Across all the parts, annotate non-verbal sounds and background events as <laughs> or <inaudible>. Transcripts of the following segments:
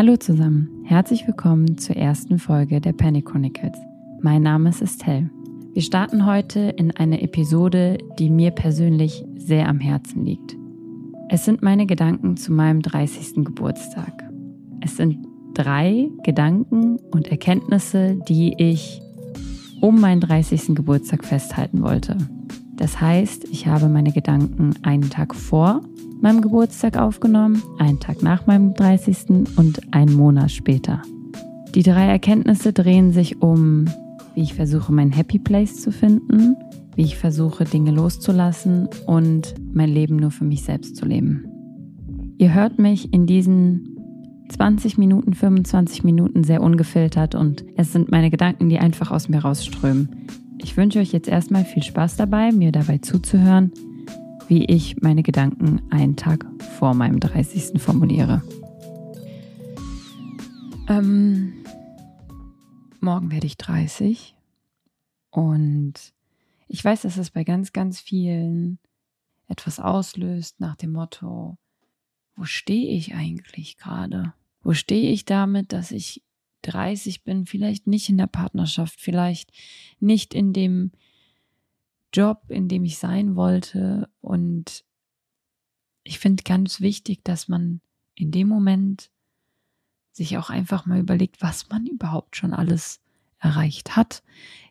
Hallo zusammen, herzlich willkommen zur ersten Folge der Panic Chronicles. Mein Name ist Estelle. Wir starten heute in eine Episode, die mir persönlich sehr am Herzen liegt. Es sind meine Gedanken zu meinem 30. Geburtstag. Es sind drei Gedanken und Erkenntnisse, die ich um meinen 30. Geburtstag festhalten wollte. Das heißt, ich habe meine Gedanken einen Tag vor meinem Geburtstag aufgenommen, einen Tag nach meinem 30. und einen Monat später. Die drei Erkenntnisse drehen sich um, wie ich versuche, mein Happy Place zu finden, wie ich versuche, Dinge loszulassen und mein Leben nur für mich selbst zu leben. Ihr hört mich in diesen 20 Minuten, 25 Minuten sehr ungefiltert und es sind meine Gedanken, die einfach aus mir rausströmen. Ich wünsche euch jetzt erstmal viel Spaß dabei, mir dabei zuzuhören wie ich meine Gedanken einen Tag vor meinem 30. formuliere. Ähm, morgen werde ich 30 und ich weiß, dass es bei ganz, ganz vielen etwas auslöst nach dem Motto, wo stehe ich eigentlich gerade? Wo stehe ich damit, dass ich 30 bin, vielleicht nicht in der Partnerschaft, vielleicht nicht in dem Job, in dem ich sein wollte. Und ich finde ganz wichtig, dass man in dem Moment sich auch einfach mal überlegt, was man überhaupt schon alles erreicht hat.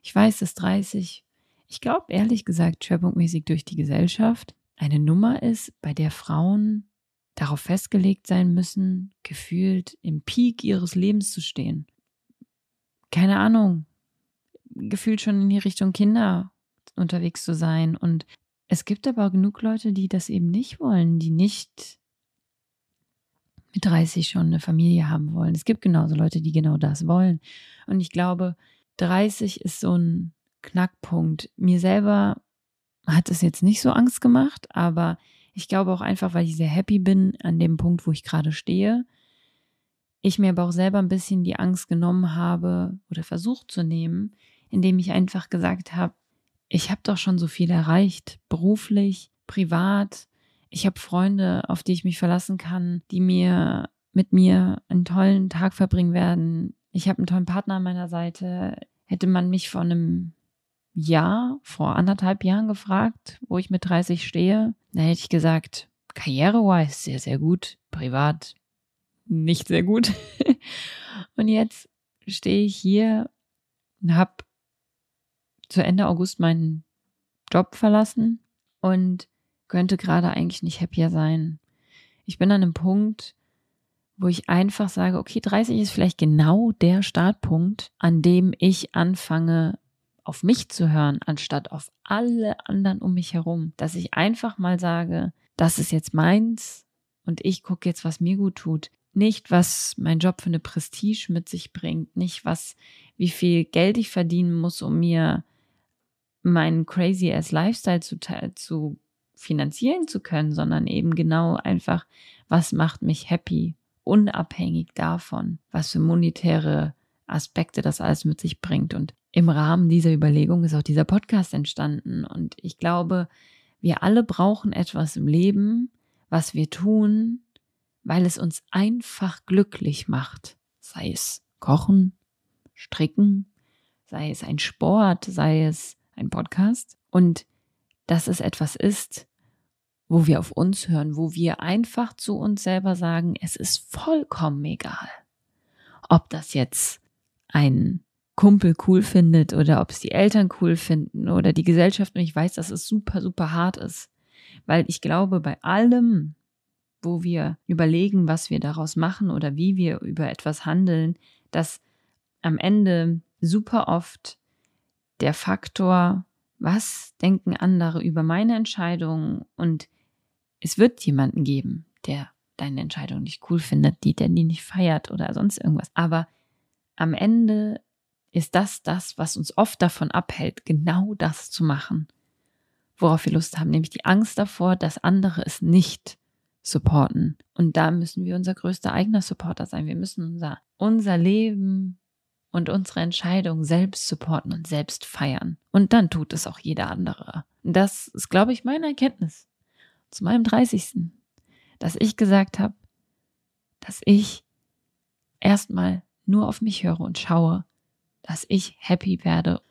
Ich weiß, dass 30, ich glaube ehrlich gesagt, schwerpunktmäßig durch die Gesellschaft eine Nummer ist, bei der Frauen darauf festgelegt sein müssen, gefühlt im Peak ihres Lebens zu stehen. Keine Ahnung, gefühlt schon in die Richtung Kinder unterwegs zu sein. Und es gibt aber auch genug Leute, die das eben nicht wollen, die nicht mit 30 schon eine Familie haben wollen. Es gibt genauso Leute, die genau das wollen. Und ich glaube, 30 ist so ein Knackpunkt. Mir selber hat es jetzt nicht so Angst gemacht, aber ich glaube auch einfach, weil ich sehr happy bin an dem Punkt, wo ich gerade stehe. Ich mir aber auch selber ein bisschen die Angst genommen habe oder versucht zu nehmen, indem ich einfach gesagt habe, ich habe doch schon so viel erreicht, beruflich, privat. Ich habe Freunde, auf die ich mich verlassen kann, die mir mit mir einen tollen Tag verbringen werden. Ich habe einen tollen Partner an meiner Seite. Hätte man mich vor einem Jahr, vor anderthalb Jahren gefragt, wo ich mit 30 stehe, dann hätte ich gesagt, karrierewise sehr, sehr gut, privat nicht sehr gut. <laughs> und jetzt stehe ich hier und habe zu Ende August meinen Job verlassen und könnte gerade eigentlich nicht happier sein. Ich bin an einem Punkt, wo ich einfach sage, okay, 30 ist vielleicht genau der Startpunkt, an dem ich anfange, auf mich zu hören, anstatt auf alle anderen um mich herum. Dass ich einfach mal sage, das ist jetzt meins und ich gucke jetzt, was mir gut tut. Nicht, was mein Job für eine Prestige mit sich bringt, nicht was, wie viel Geld ich verdienen muss, um mir meinen crazy ass Lifestyle zu, zu finanzieren zu können, sondern eben genau einfach, was macht mich happy, unabhängig davon, was für monetäre Aspekte das alles mit sich bringt. Und im Rahmen dieser Überlegung ist auch dieser Podcast entstanden. Und ich glaube, wir alle brauchen etwas im Leben, was wir tun, weil es uns einfach glücklich macht. Sei es Kochen, Stricken, sei es ein Sport, sei es ein Podcast. Und dass es etwas ist, wo wir auf uns hören, wo wir einfach zu uns selber sagen, es ist vollkommen egal, ob das jetzt ein Kumpel cool findet oder ob es die Eltern cool finden oder die Gesellschaft. Und ich weiß, dass es super, super hart ist, weil ich glaube, bei allem, wo wir überlegen, was wir daraus machen oder wie wir über etwas handeln, dass am Ende super oft der Faktor, was denken andere über meine Entscheidung und es wird jemanden geben, der deine Entscheidung nicht cool findet, die der die nicht feiert oder sonst irgendwas. Aber am Ende ist das das, was uns oft davon abhält, genau das zu machen, worauf wir Lust haben, nämlich die Angst davor, dass andere es nicht supporten. Und da müssen wir unser größter eigener Supporter sein. Wir müssen unser, unser Leben und unsere Entscheidung selbst supporten und selbst feiern. Und dann tut es auch jeder andere. Das ist, glaube ich, meine Erkenntnis zu meinem 30. Dass ich gesagt habe, dass ich erstmal nur auf mich höre und schaue, dass ich happy werde.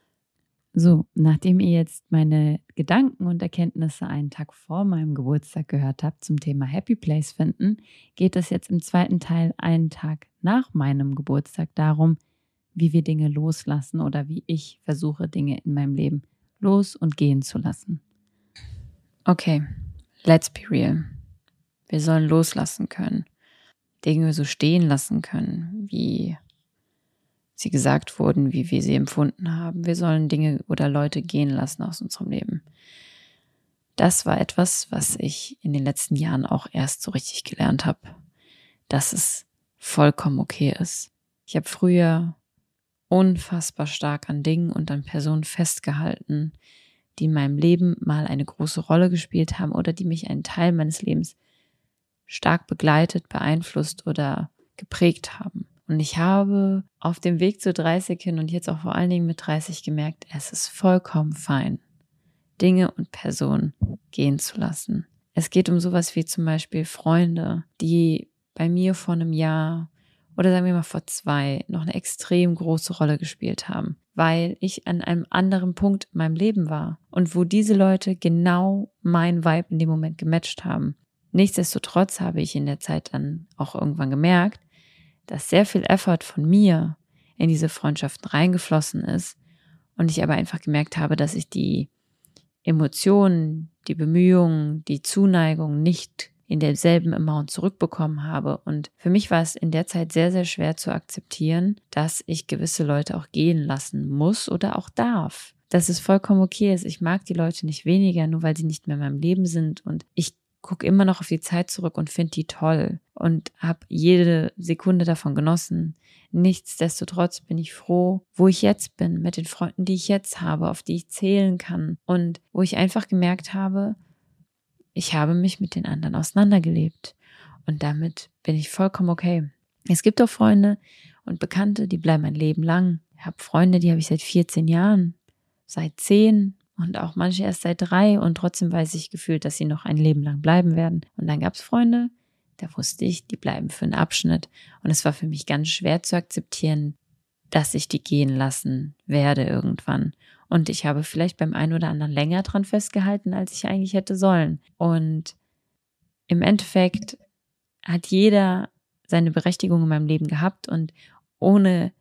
So, nachdem ihr jetzt meine Gedanken und Erkenntnisse einen Tag vor meinem Geburtstag gehört habt zum Thema Happy Place finden, geht es jetzt im zweiten Teil einen Tag nach meinem Geburtstag darum, wie wir Dinge loslassen oder wie ich versuche, Dinge in meinem Leben los und gehen zu lassen. Okay, let's be real. Wir sollen loslassen können. Dinge so stehen lassen können, wie sie gesagt wurden, wie wir sie empfunden haben. Wir sollen Dinge oder Leute gehen lassen aus unserem Leben. Das war etwas, was ich in den letzten Jahren auch erst so richtig gelernt habe, dass es vollkommen okay ist. Ich habe früher unfassbar stark an Dingen und an Personen festgehalten, die in meinem Leben mal eine große Rolle gespielt haben oder die mich einen Teil meines Lebens stark begleitet, beeinflusst oder geprägt haben. Und ich habe auf dem Weg zu 30 hin und jetzt auch vor allen Dingen mit 30 gemerkt, es ist vollkommen fein, Dinge und Personen gehen zu lassen. Es geht um sowas wie zum Beispiel Freunde, die bei mir vor einem Jahr oder sagen wir mal vor zwei noch eine extrem große Rolle gespielt haben, weil ich an einem anderen Punkt in meinem Leben war und wo diese Leute genau mein Vibe in dem Moment gematcht haben. Nichtsdestotrotz habe ich in der Zeit dann auch irgendwann gemerkt, dass sehr viel Effort von mir in diese Freundschaften reingeflossen ist und ich aber einfach gemerkt habe, dass ich die Emotionen, die Bemühungen, die Zuneigung nicht in derselben Amount zurückbekommen habe. Und für mich war es in der Zeit sehr, sehr schwer zu akzeptieren, dass ich gewisse Leute auch gehen lassen muss oder auch darf. Dass es vollkommen okay ist. Ich mag die Leute nicht weniger, nur weil sie nicht mehr in meinem Leben sind. Und ich gucke immer noch auf die Zeit zurück und finde die toll und habe jede Sekunde davon genossen. Nichtsdestotrotz bin ich froh, wo ich jetzt bin, mit den Freunden, die ich jetzt habe, auf die ich zählen kann und wo ich einfach gemerkt habe, ich habe mich mit den anderen auseinandergelebt. Und damit bin ich vollkommen okay. Es gibt auch Freunde und Bekannte, die bleiben ein Leben lang. Ich habe Freunde, die habe ich seit 14 Jahren, seit 10 und auch manche erst seit drei und trotzdem weiß ich gefühlt, dass sie noch ein Leben lang bleiben werden. Und dann gab es Freunde, da wusste ich, die bleiben für einen Abschnitt. Und es war für mich ganz schwer zu akzeptieren, dass ich die gehen lassen werde irgendwann. Und ich habe vielleicht beim einen oder anderen länger dran festgehalten, als ich eigentlich hätte sollen. Und im Endeffekt hat jeder seine Berechtigung in meinem Leben gehabt und ohne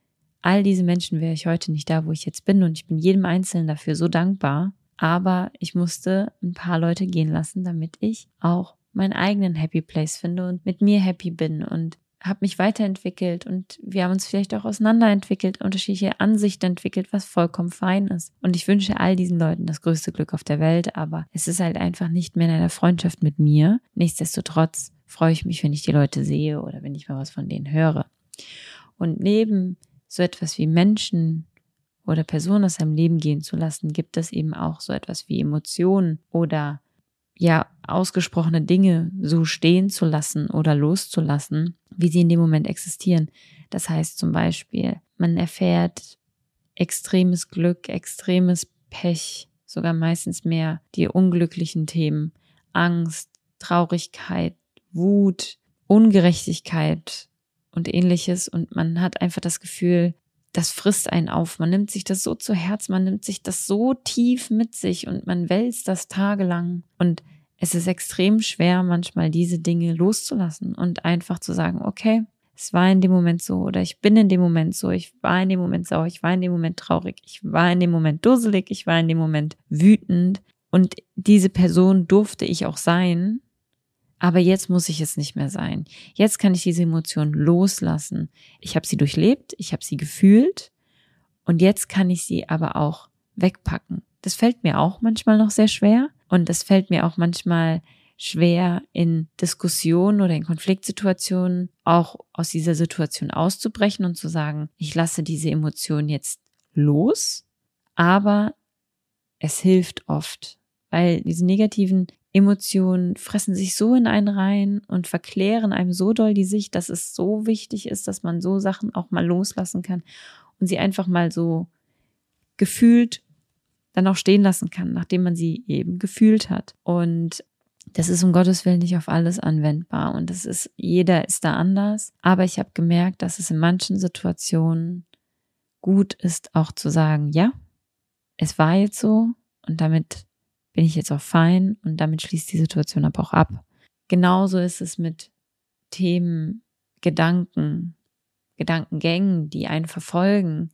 all diese Menschen wäre ich heute nicht da, wo ich jetzt bin und ich bin jedem Einzelnen dafür so dankbar. Aber ich musste ein paar Leute gehen lassen, damit ich auch meinen eigenen Happy Place finde und mit mir happy bin und habe mich weiterentwickelt und wir haben uns vielleicht auch auseinanderentwickelt, unterschiedliche Ansichten entwickelt, was vollkommen fein ist. Und ich wünsche all diesen Leuten das größte Glück auf der Welt, aber es ist halt einfach nicht mehr in einer Freundschaft mit mir. Nichtsdestotrotz freue ich mich, wenn ich die Leute sehe oder wenn ich mal was von denen höre. Und neben so etwas wie Menschen oder Personen aus seinem Leben gehen zu lassen, gibt es eben auch so etwas wie Emotionen oder ja ausgesprochene Dinge so stehen zu lassen oder loszulassen, wie sie in dem Moment existieren. Das heißt zum Beispiel, man erfährt extremes Glück, extremes Pech, sogar meistens mehr die unglücklichen Themen, Angst, Traurigkeit, Wut, Ungerechtigkeit und ähnliches und man hat einfach das Gefühl, das frisst einen auf. Man nimmt sich das so zu Herz, man nimmt sich das so tief mit sich und man wälzt das tagelang. Und es ist extrem schwer, manchmal diese Dinge loszulassen und einfach zu sagen, okay, es war in dem Moment so oder ich bin in dem Moment so, ich war in dem Moment sauer, ich war in dem Moment traurig, ich war in dem Moment dusselig, ich war in dem Moment wütend und diese Person durfte ich auch sein aber jetzt muss ich es nicht mehr sein. Jetzt kann ich diese Emotion loslassen. Ich habe sie durchlebt, ich habe sie gefühlt und jetzt kann ich sie aber auch wegpacken. Das fällt mir auch manchmal noch sehr schwer und das fällt mir auch manchmal schwer in Diskussionen oder in Konfliktsituationen auch aus dieser Situation auszubrechen und zu sagen, ich lasse diese Emotion jetzt los, aber es hilft oft, weil diese negativen Emotionen fressen sich so in einen rein und verklären einem so doll die Sicht, dass es so wichtig ist, dass man so Sachen auch mal loslassen kann und sie einfach mal so gefühlt dann auch stehen lassen kann, nachdem man sie eben gefühlt hat. Und Das ist um Gottes Willen nicht auf alles anwendbar und das ist, jeder ist da anders. Aber ich habe gemerkt, dass es in manchen Situationen gut ist, auch zu sagen, ja, es war jetzt so und damit bin ich jetzt auch fein und damit schließt die Situation aber auch ab. Genauso ist es mit Themen, Gedanken, Gedankengängen, die einen verfolgen.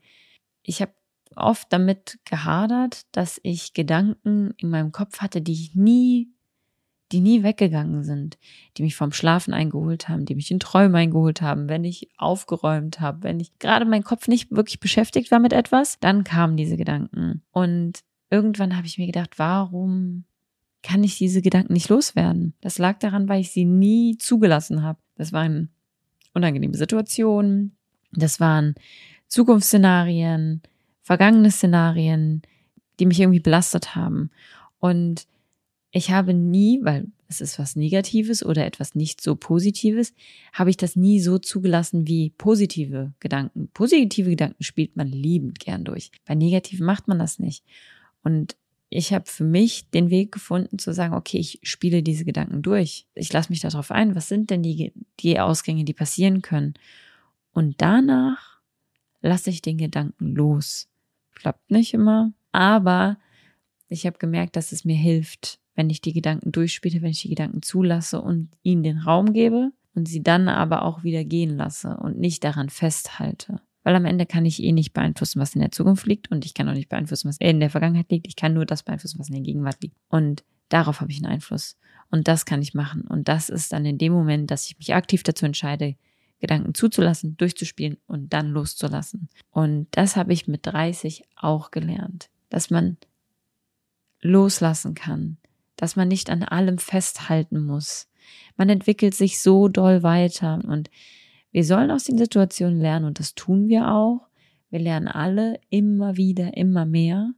Ich habe oft damit gehadert, dass ich Gedanken in meinem Kopf hatte, die ich nie, die nie weggegangen sind, die mich vom Schlafen eingeholt haben, die mich in Träumen eingeholt haben, wenn ich aufgeräumt habe, wenn ich gerade mein Kopf nicht wirklich beschäftigt war mit etwas, dann kamen diese Gedanken. Und irgendwann habe ich mir gedacht, warum kann ich diese Gedanken nicht loswerden? Das lag daran, weil ich sie nie zugelassen habe. Das waren unangenehme Situationen, das waren Zukunftsszenarien, vergangene Szenarien, die mich irgendwie belastet haben. Und ich habe nie, weil es ist was Negatives oder etwas nicht so Positives, habe ich das nie so zugelassen wie positive Gedanken. Positive Gedanken spielt man liebend gern durch. Bei negativen macht man das nicht. Und ich habe für mich den Weg gefunden zu sagen, okay, ich spiele diese Gedanken durch. Ich lasse mich darauf ein, was sind denn die, die Ausgänge, die passieren können. Und danach lasse ich den Gedanken los. Klappt nicht immer, aber ich habe gemerkt, dass es mir hilft, wenn ich die Gedanken durchspiele, wenn ich die Gedanken zulasse und ihnen den Raum gebe und sie dann aber auch wieder gehen lasse und nicht daran festhalte. Weil am Ende kann ich eh nicht beeinflussen, was in der Zukunft liegt und ich kann auch nicht beeinflussen, was in der Vergangenheit liegt. Ich kann nur das beeinflussen, was in der Gegenwart liegt. Und darauf habe ich einen Einfluss. Und das kann ich machen. Und das ist dann in dem Moment, dass ich mich aktiv dazu entscheide, Gedanken zuzulassen, durchzuspielen und dann loszulassen. Und das habe ich mit 30 auch gelernt, dass man loslassen kann, dass man nicht an allem festhalten muss. Man entwickelt sich so doll weiter und wir sollen aus den Situationen lernen und das tun wir auch. Wir lernen alle immer wieder, immer mehr.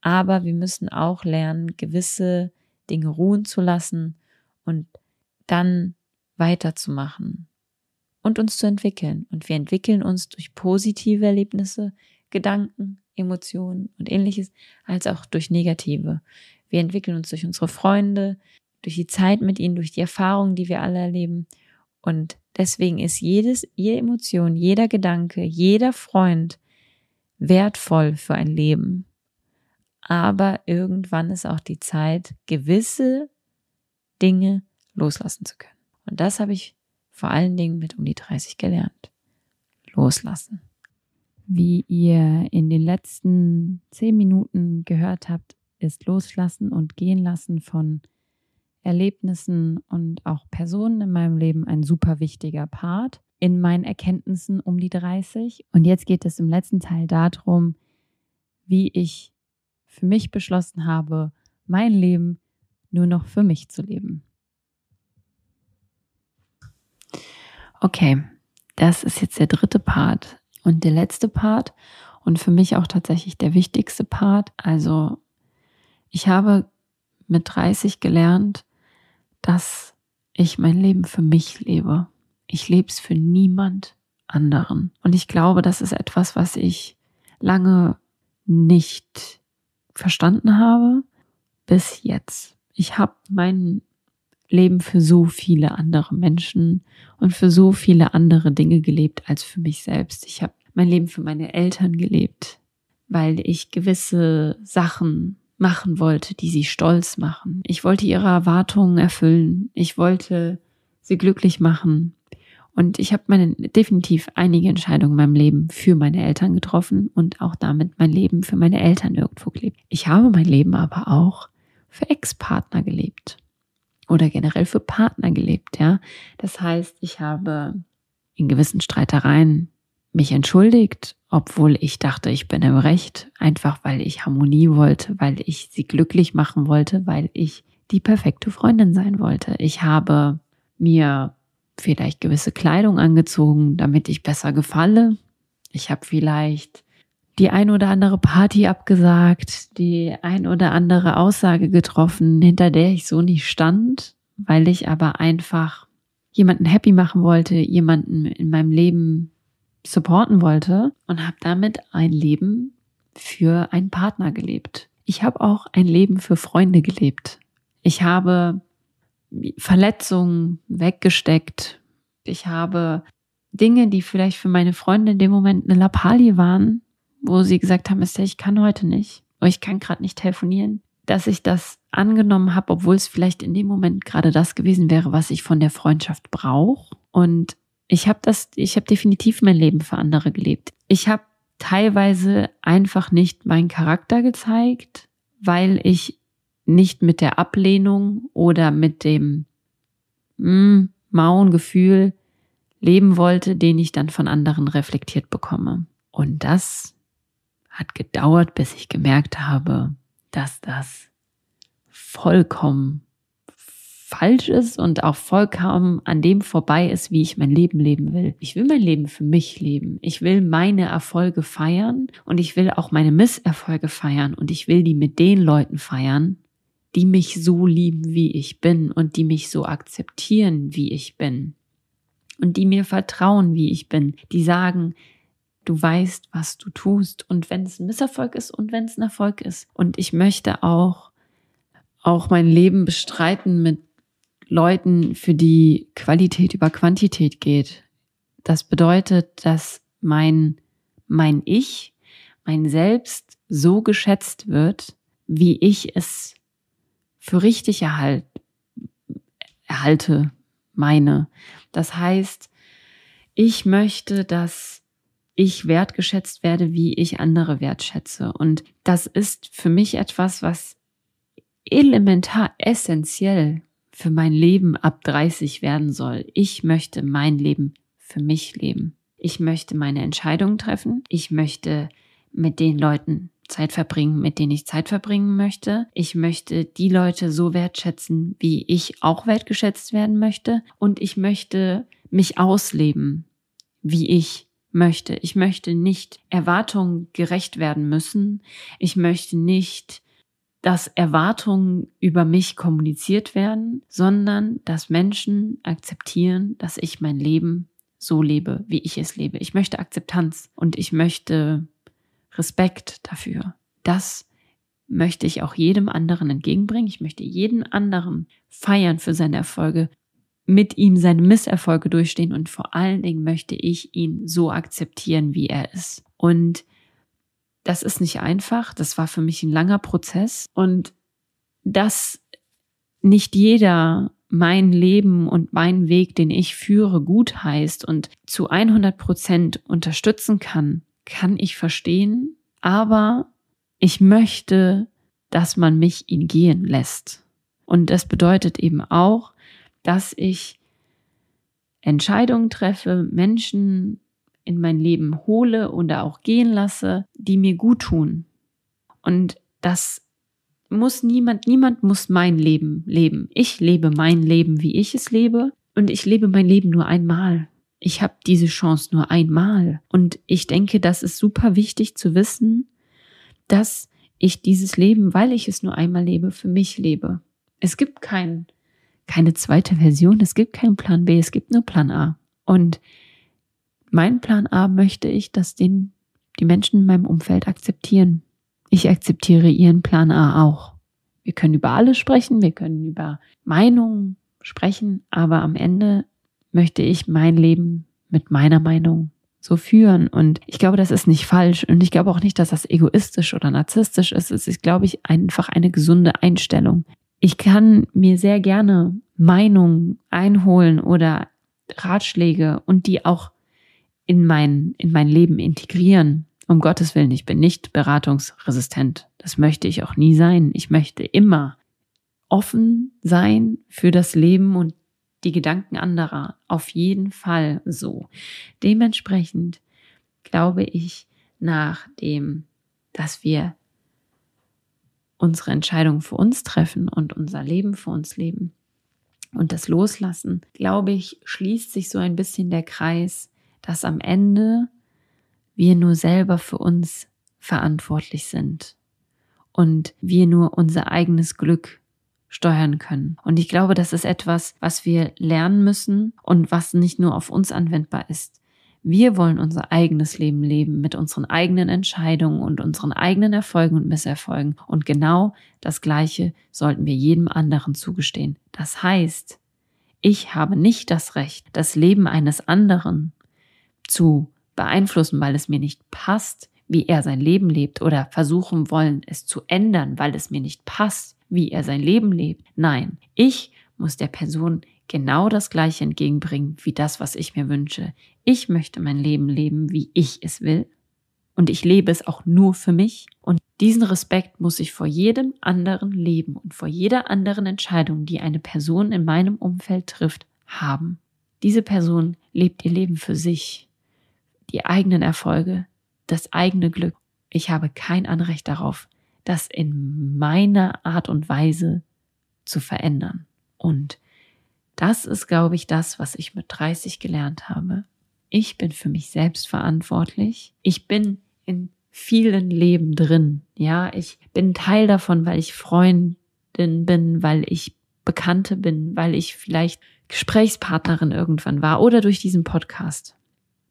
Aber wir müssen auch lernen, gewisse Dinge ruhen zu lassen und dann weiterzumachen und uns zu entwickeln. Und wir entwickeln uns durch positive Erlebnisse, Gedanken, Emotionen und ähnliches, als auch durch negative. Wir entwickeln uns durch unsere Freunde, durch die Zeit mit ihnen, durch die Erfahrungen, die wir alle erleben. Und deswegen ist jedes, jede Emotion, jeder Gedanke, jeder Freund wertvoll für ein Leben. Aber irgendwann ist auch die Zeit, gewisse Dinge loslassen zu können. Und das habe ich vor allen Dingen mit um die 30 gelernt. Loslassen. Wie ihr in den letzten zehn Minuten gehört habt, ist Loslassen und Gehen lassen von Erlebnissen und auch Personen in meinem Leben ein super wichtiger Part in meinen Erkenntnissen um die 30. Und jetzt geht es im letzten Teil darum, wie ich für mich beschlossen habe, mein Leben nur noch für mich zu leben. Okay, das ist jetzt der dritte Part und der letzte Part und für mich auch tatsächlich der wichtigste Part. Also ich habe mit 30 gelernt, dass ich mein Leben für mich lebe. Ich lebe es für niemand anderen. Und ich glaube, das ist etwas, was ich lange nicht verstanden habe bis jetzt. Ich habe meinen Leben für so viele andere Menschen und für so viele andere Dinge gelebt als für mich selbst. Ich habe mein Leben für meine Eltern gelebt, weil ich gewisse Sachen machen wollte, die sie stolz machen. Ich wollte ihre Erwartungen erfüllen. Ich wollte sie glücklich machen. Und ich habe meine definitiv einige Entscheidungen in meinem Leben für meine Eltern getroffen und auch damit mein Leben für meine Eltern irgendwo gelebt. Ich habe mein Leben aber auch für Ex-Partner gelebt oder generell für Partner gelebt, ja. Das heißt, ich habe in gewissen Streitereien mich entschuldigt, obwohl ich dachte, ich bin im Recht, einfach weil ich Harmonie wollte, weil ich sie glücklich machen wollte, weil ich die perfekte Freundin sein wollte. Ich habe mir vielleicht gewisse Kleidung angezogen, damit ich besser gefalle. Ich habe vielleicht die ein oder andere Party abgesagt, die ein oder andere Aussage getroffen, hinter der ich so nicht stand, weil ich aber einfach jemanden happy machen wollte, jemanden in meinem Leben supporten wollte und habe damit ein Leben für einen Partner gelebt. Ich habe auch ein Leben für Freunde gelebt. Ich habe Verletzungen weggesteckt. Ich habe Dinge, die vielleicht für meine Freunde in dem Moment eine Lappalie waren, wo sie gesagt haben, ich kann heute nicht, oder ich kann gerade nicht telefonieren, dass ich das angenommen habe, obwohl es vielleicht in dem Moment gerade das gewesen wäre, was ich von der Freundschaft brauche. Und ich habe das, ich habe definitiv mein Leben für andere gelebt. Ich habe teilweise einfach nicht meinen Charakter gezeigt, weil ich nicht mit der Ablehnung oder mit dem mm, mauen Gefühl leben wollte, den ich dann von anderen reflektiert bekomme. Und das hat gedauert, bis ich gemerkt habe, dass das vollkommen falsch ist und auch vollkommen an dem vorbei ist, wie ich mein Leben leben will. Ich will mein Leben für mich leben. Ich will meine Erfolge feiern und ich will auch meine Misserfolge feiern und ich will die mit den Leuten feiern, die mich so lieben, wie ich bin und die mich so akzeptieren, wie ich bin und die mir vertrauen, wie ich bin, die sagen, du weißt, was du tust und wenn es ein Misserfolg ist und wenn es ein Erfolg ist. Und ich möchte auch auch mein Leben bestreiten mit Leuten, für die Qualität über Quantität geht. Das bedeutet, dass mein, mein Ich, mein Selbst so geschätzt wird, wie ich es für richtig erhalt, erhalte, meine. Das heißt, ich möchte, dass ich wertgeschätzt werde, wie ich andere wertschätze. Und das ist für mich etwas, was elementar essentiell für mein Leben ab 30 werden soll. Ich möchte mein Leben für mich leben. Ich möchte meine Entscheidungen treffen. Ich möchte mit den Leuten Zeit verbringen, mit denen ich Zeit verbringen möchte. Ich möchte die Leute so wertschätzen, wie ich auch wertgeschätzt werden möchte. Und ich möchte mich ausleben, wie ich möchte. Ich möchte nicht Erwartungen gerecht werden müssen. Ich möchte nicht dass Erwartungen über mich kommuniziert werden, sondern dass Menschen akzeptieren, dass ich mein Leben so lebe, wie ich es lebe. Ich möchte Akzeptanz und ich möchte Respekt dafür. Das möchte ich auch jedem anderen entgegenbringen. Ich möchte jeden anderen feiern für seine Erfolge, mit ihm seine Misserfolge durchstehen und vor allen Dingen möchte ich ihn so akzeptieren, wie er ist. Und das ist nicht einfach. Das war für mich ein langer Prozess. Und dass nicht jeder mein Leben und mein Weg, den ich führe, gut heißt und zu 100 Prozent unterstützen kann, kann ich verstehen. Aber ich möchte, dass man mich ihn gehen lässt. Und das bedeutet eben auch, dass ich Entscheidungen treffe, Menschen in mein Leben hole oder auch gehen lasse, die mir gut tun. Und das muss niemand, niemand muss mein Leben leben. Ich lebe mein Leben, wie ich es lebe. Und ich lebe mein Leben nur einmal. Ich habe diese Chance nur einmal. Und ich denke, das ist super wichtig zu wissen, dass ich dieses Leben, weil ich es nur einmal lebe, für mich lebe. Es gibt kein, keine zweite Version, es gibt keinen Plan B, es gibt nur Plan A. Und mein Plan A möchte ich, dass den die Menschen in meinem Umfeld akzeptieren. Ich akzeptiere ihren Plan A auch. Wir können über alles sprechen, wir können über Meinungen sprechen, aber am Ende möchte ich mein Leben mit meiner Meinung so führen. Und ich glaube, das ist nicht falsch. Und ich glaube auch nicht, dass das egoistisch oder narzisstisch ist. Es ist, glaube ich, einfach eine gesunde Einstellung. Ich kann mir sehr gerne Meinungen einholen oder Ratschläge und die auch in mein, in mein Leben integrieren. Um Gottes Willen, ich bin nicht beratungsresistent. Das möchte ich auch nie sein. Ich möchte immer offen sein für das Leben und die Gedanken anderer. Auf jeden Fall so. Dementsprechend glaube ich, nachdem, dass wir unsere Entscheidungen für uns treffen und unser Leben für uns leben und das loslassen, glaube ich, schließt sich so ein bisschen der Kreis dass am Ende wir nur selber für uns verantwortlich sind und wir nur unser eigenes Glück steuern können. Und ich glaube, das ist etwas, was wir lernen müssen und was nicht nur auf uns anwendbar ist. Wir wollen unser eigenes Leben leben mit unseren eigenen Entscheidungen und unseren eigenen Erfolgen und Misserfolgen. Und genau das Gleiche sollten wir jedem anderen zugestehen. Das heißt, ich habe nicht das Recht, das Leben eines anderen zu beeinflussen, weil es mir nicht passt, wie er sein Leben lebt oder versuchen wollen, es zu ändern, weil es mir nicht passt, wie er sein Leben lebt. Nein, ich muss der Person genau das Gleiche entgegenbringen wie das, was ich mir wünsche. Ich möchte mein Leben leben, wie ich es will. Und ich lebe es auch nur für mich. Und diesen Respekt muss ich vor jedem anderen Leben und vor jeder anderen Entscheidung, die eine Person in meinem Umfeld trifft, haben. Diese Person lebt ihr Leben für sich, die eigenen Erfolge, das eigene Glück. Ich habe kein Anrecht darauf, das in meiner Art und Weise zu verändern. Und das ist, glaube ich, das, was ich mit 30 gelernt habe. Ich bin für mich selbst verantwortlich. Ich bin in vielen Leben drin. Ja, ich bin Teil davon, weil ich Freundin bin, weil ich Bekannte bin, weil ich vielleicht Gesprächspartnerin irgendwann war oder durch diesen Podcast.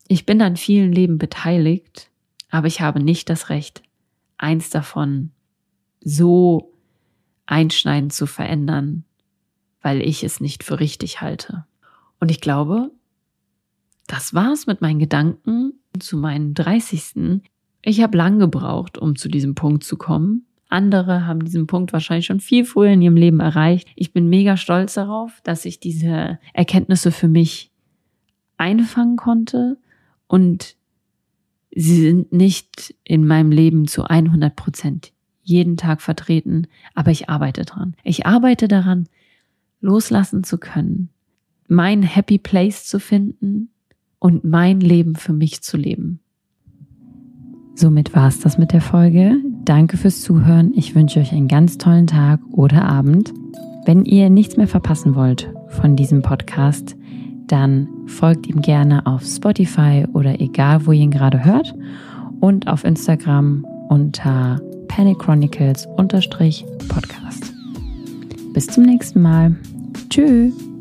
Ich bin an vielen Leben beteiligt, aber ich habe nicht das Recht, eins davon so einschneidend zu verändern, weil ich es nicht für richtig halte. Und ich glaube, das war's mit meinen Gedanken zu meinen 30. Ich habe lang gebraucht, um zu diesem Punkt zu kommen. Andere haben diesen Punkt wahrscheinlich schon viel früher in ihrem Leben erreicht. Ich bin mega stolz darauf, dass ich diese Erkenntnisse für mich einfangen konnte und sie sind nicht in meinem Leben zu 100 Prozent jeden Tag vertreten, aber ich arbeite dran. Ich arbeite daran, loslassen zu können, mein Happy Place zu finden und mein Leben für mich zu leben. Somit war es das mit der Folge. Danke fürs Zuhören. Ich wünsche euch einen ganz tollen Tag oder Abend. Wenn ihr nichts mehr verpassen wollt von diesem Podcast, dann folgt ihm gerne auf Spotify oder egal, wo ihr ihn gerade hört und auf Instagram unter Panic Chronicles Podcast. Bis zum nächsten Mal. Tschüss.